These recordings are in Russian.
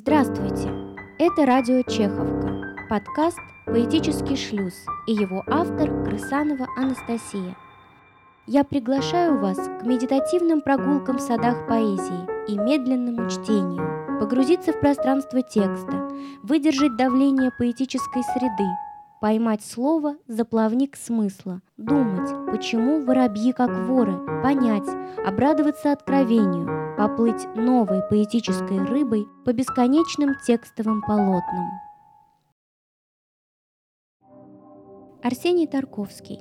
Здравствуйте! Это радио Чеховка, подкаст «Поэтический шлюз» и его автор Крысанова Анастасия. Я приглашаю вас к медитативным прогулкам в садах поэзии и медленному чтению, погрузиться в пространство текста, выдержать давление поэтической среды, поймать слово за плавник смысла, думать, почему воробьи как воры, понять, обрадоваться откровению – поплыть новой поэтической рыбой по бесконечным текстовым полотнам. Арсений Тарковский.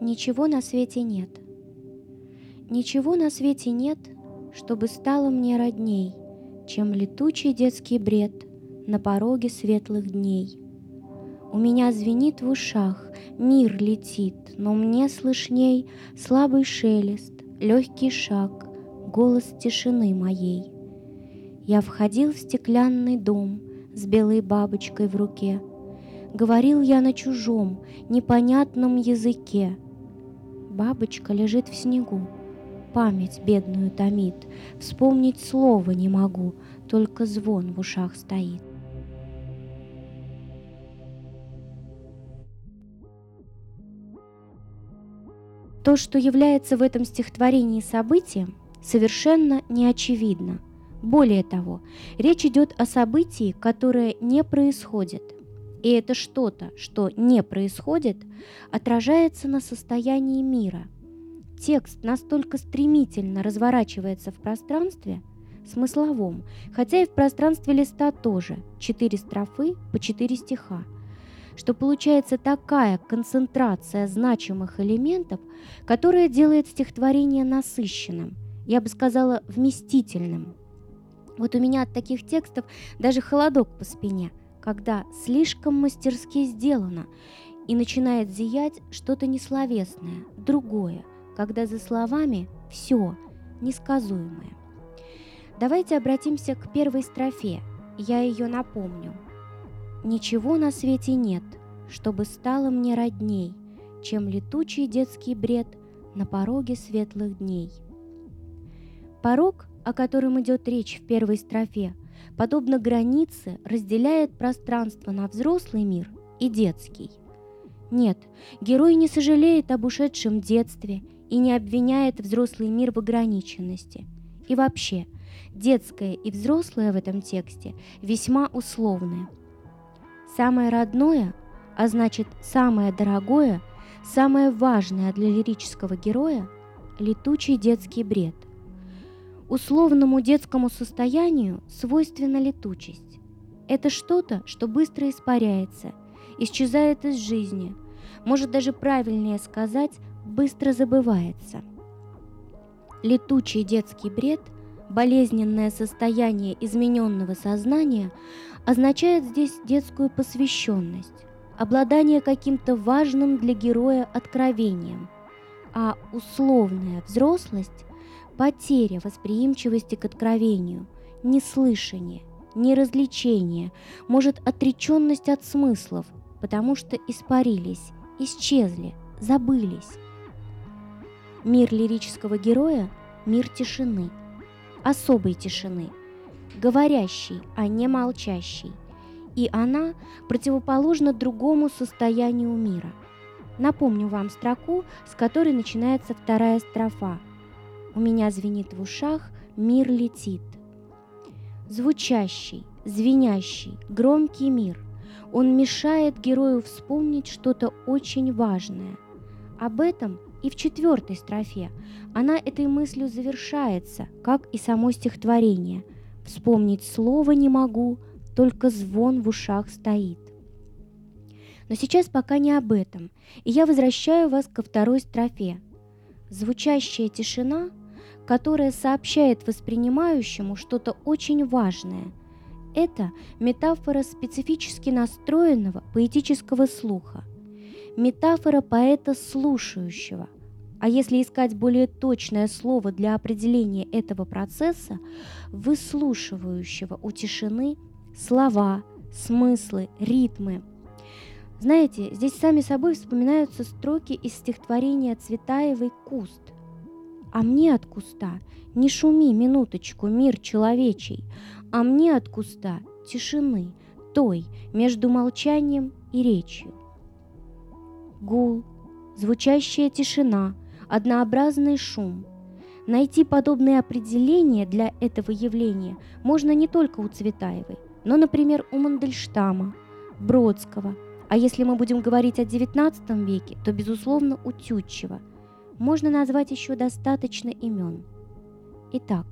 Ничего на свете нет. Ничего на свете нет, чтобы стало мне родней, чем летучий детский бред на пороге светлых дней. У меня звенит в ушах, мир летит, но мне слышней слабый шелест, легкий шаг, голос тишины моей. Я входил в стеклянный дом с белой бабочкой в руке. Говорил я на чужом, непонятном языке. Бабочка лежит в снегу, память бедную томит, Вспомнить слова не могу, только звон в ушах стоит. То, что является в этом стихотворении событием, совершенно не очевидно. Более того, речь идет о событии, которое не происходит. И это что-то, что не происходит, отражается на состоянии мира. Текст настолько стремительно разворачивается в пространстве, смысловом, хотя и в пространстве листа тоже, четыре строфы по четыре стиха, что получается такая концентрация значимых элементов, которая делает стихотворение насыщенным – я бы сказала, вместительным. Вот у меня от таких текстов даже холодок по спине, когда слишком мастерски сделано, и начинает зиять что-то несловесное, другое, когда за словами все несказуемое. Давайте обратимся к первой строфе, я ее напомню. «Ничего на свете нет, чтобы стало мне родней, чем летучий детский бред на пороге светлых дней». Порог, о котором идет речь в первой строфе, подобно границе, разделяет пространство на взрослый мир и детский. Нет, герой не сожалеет об ушедшем детстве и не обвиняет взрослый мир в ограниченности. И вообще, детское и взрослое в этом тексте весьма условное. Самое родное, а значит самое дорогое, самое важное для лирического героя – летучий детский бред. Условному детскому состоянию свойственна летучесть. Это что-то, что быстро испаряется, исчезает из жизни, может даже правильнее сказать, быстро забывается. Летучий детский бред, болезненное состояние измененного сознания, означает здесь детскую посвященность, обладание каким-то важным для героя откровением, а условная взрослость потеря восприимчивости к откровению, неслышание, неразличение, может отреченность от смыслов, потому что испарились, исчезли, забылись. Мир лирического героя – мир тишины, особой тишины, говорящий, а не молчащий, и она противоположна другому состоянию мира. Напомню вам строку, с которой начинается вторая строфа – у меня звенит в ушах, мир летит. Звучащий, звенящий, громкий мир. Он мешает герою вспомнить что-то очень важное. Об этом и в четвертой строфе она этой мыслью завершается, как и само стихотворение. Вспомнить слово не могу, только звон в ушах стоит. Но сейчас пока не об этом, и я возвращаю вас ко второй строфе. Звучащая тишина которая сообщает воспринимающему что-то очень важное. Это метафора специфически настроенного поэтического слуха, метафора поэта слушающего. А если искать более точное слово для определения этого процесса, выслушивающего у тишины слова, смыслы, ритмы. Знаете, здесь сами собой вспоминаются строки из стихотворения Цветаевой «Куст», а мне от куста не шуми минуточку, мир человечий, а мне от куста тишины, той между молчанием и речью. Гул, звучащая тишина, однообразный шум. Найти подобные определения для этого явления можно не только у Цветаевой, но, например, у Мандельштама, Бродского, а если мы будем говорить о XIX веке, то, безусловно, у Тютчева. Можно назвать еще достаточно имен. Итак,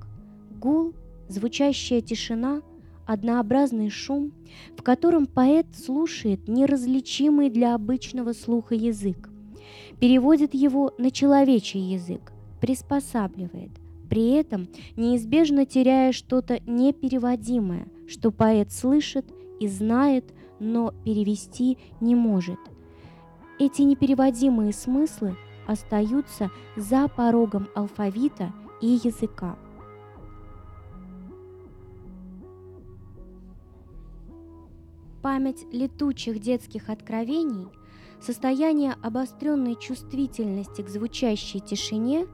гул, звучащая тишина, однообразный шум, в котором поэт слушает неразличимый для обычного слуха язык, переводит его на человечий язык, приспосабливает, при этом неизбежно теряя что-то непереводимое, что поэт слышит и знает, но перевести не может. Эти непереводимые смыслы остаются за порогом алфавита и языка. Память летучих детских откровений, состояние обостренной чувствительности к звучащей тишине,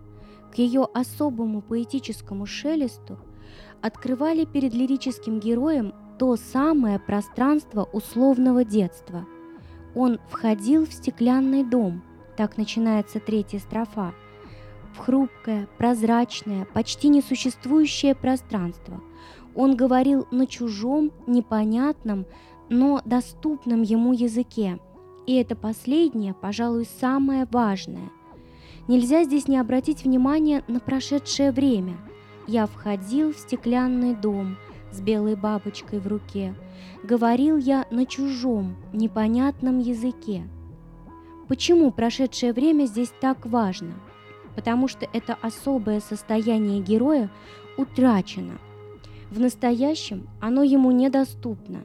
к ее особому поэтическому шелесту, открывали перед лирическим героем то самое пространство условного детства. Он входил в стеклянный дом, так начинается третья строфа, в хрупкое, прозрачное, почти несуществующее пространство. Он говорил на чужом, непонятном, но доступном ему языке. И это последнее, пожалуй, самое важное. Нельзя здесь не обратить внимание на прошедшее время. Я входил в стеклянный дом с белой бабочкой в руке. Говорил я на чужом, непонятном языке. Почему прошедшее время здесь так важно? Потому что это особое состояние героя утрачено. В настоящем оно ему недоступно.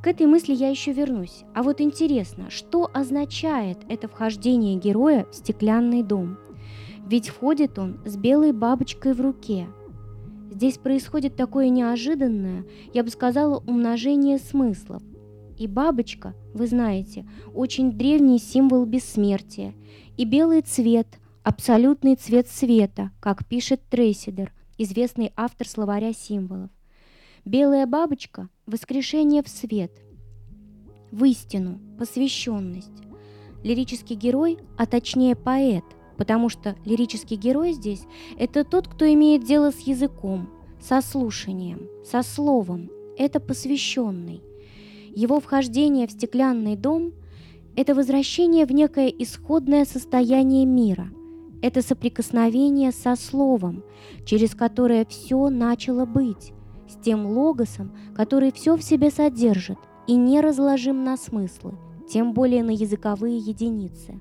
К этой мысли я еще вернусь. А вот интересно, что означает это вхождение героя в стеклянный дом? Ведь входит он с белой бабочкой в руке. Здесь происходит такое неожиданное, я бы сказала, умножение смыслов. И бабочка, вы знаете, очень древний символ бессмертия. И белый цвет, абсолютный цвет света, как пишет Трейсидер, известный автор словаря символов. Белая бабочка – воскрешение в свет, в истину, посвященность. Лирический герой, а точнее поэт, потому что лирический герой здесь – это тот, кто имеет дело с языком, со слушанием, со словом, это посвященный. Его вхождение в стеклянный дом – это возвращение в некое исходное состояние мира, это соприкосновение со словом, через которое все начало быть, с тем логосом, который все в себе содержит и не разложим на смыслы, тем более на языковые единицы.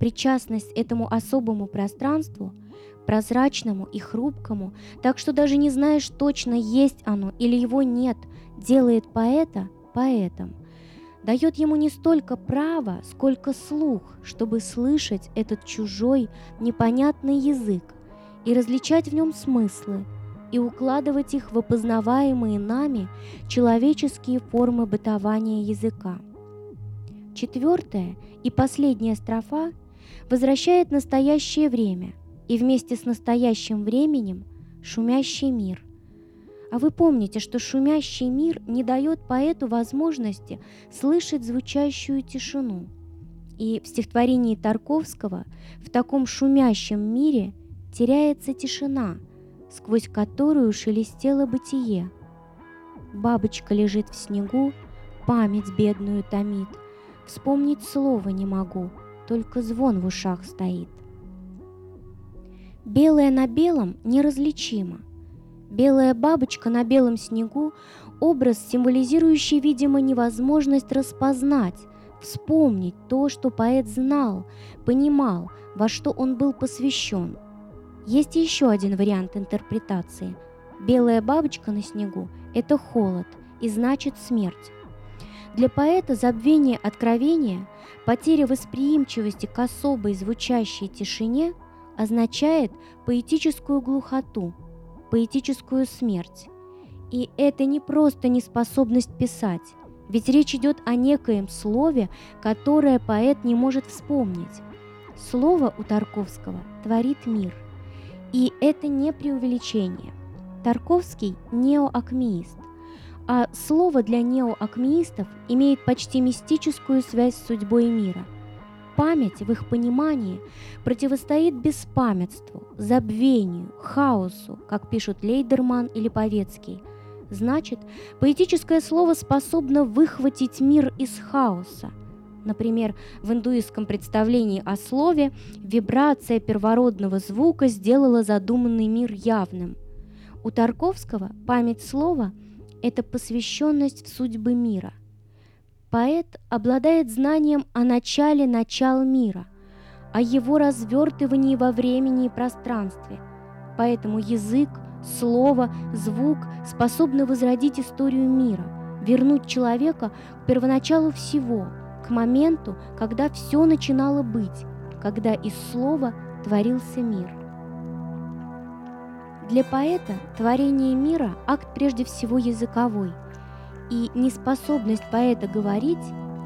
Причастность этому особому пространству, прозрачному и хрупкому, так что даже не знаешь точно, есть оно или его нет, делает поэта поэтом, дает ему не столько право, сколько слух, чтобы слышать этот чужой, непонятный язык и различать в нем смыслы, и укладывать их в опознаваемые нами человеческие формы бытования языка. Четвертая и последняя строфа возвращает настоящее время и вместе с настоящим временем шумящий мир. А вы помните, что шумящий мир не дает поэту возможности слышать звучащую тишину. И в стихотворении Тарковского в таком шумящем мире теряется тишина – сквозь которую шелестело бытие. Бабочка лежит в снегу, память бедную томит. Вспомнить слова не могу, только звон в ушах стоит. Белое на белом неразличимо. Белая бабочка на белом снегу – образ, символизирующий, видимо, невозможность распознать, вспомнить то, что поэт знал, понимал, во что он был посвящен – есть еще один вариант интерпретации. Белая бабочка на снегу – это холод и значит смерть. Для поэта забвение откровения, потеря восприимчивости к особой звучащей тишине означает поэтическую глухоту, поэтическую смерть. И это не просто неспособность писать, ведь речь идет о некоем слове, которое поэт не может вспомнить. Слово у Тарковского творит мир – и это не преувеличение. Тарковский – неоакмеист. А слово для неоакмеистов имеет почти мистическую связь с судьбой мира. Память в их понимании противостоит беспамятству, забвению, хаосу, как пишут Лейдерман или Повецкий. Значит, поэтическое слово способно выхватить мир из хаоса. Например, в индуистском представлении о слове вибрация первородного звука сделала задуманный мир явным. У Тарковского память слова – это посвященность в судьбы мира. Поэт обладает знанием о начале начал мира, о его развертывании во времени и пространстве. Поэтому язык, слово, звук способны возродить историю мира, вернуть человека к первоначалу всего, к моменту, когда все начинало быть, когда из слова творился мир. Для поэта творение мира – акт прежде всего языковой, и неспособность поэта говорить,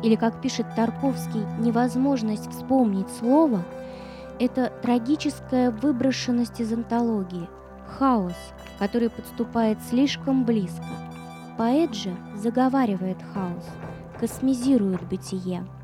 или, как пишет Тарковский, невозможность вспомнить слово – это трагическая выброшенность из антологии, хаос, который подступает слишком близко. Поэт же заговаривает хаос, космизирует бытие –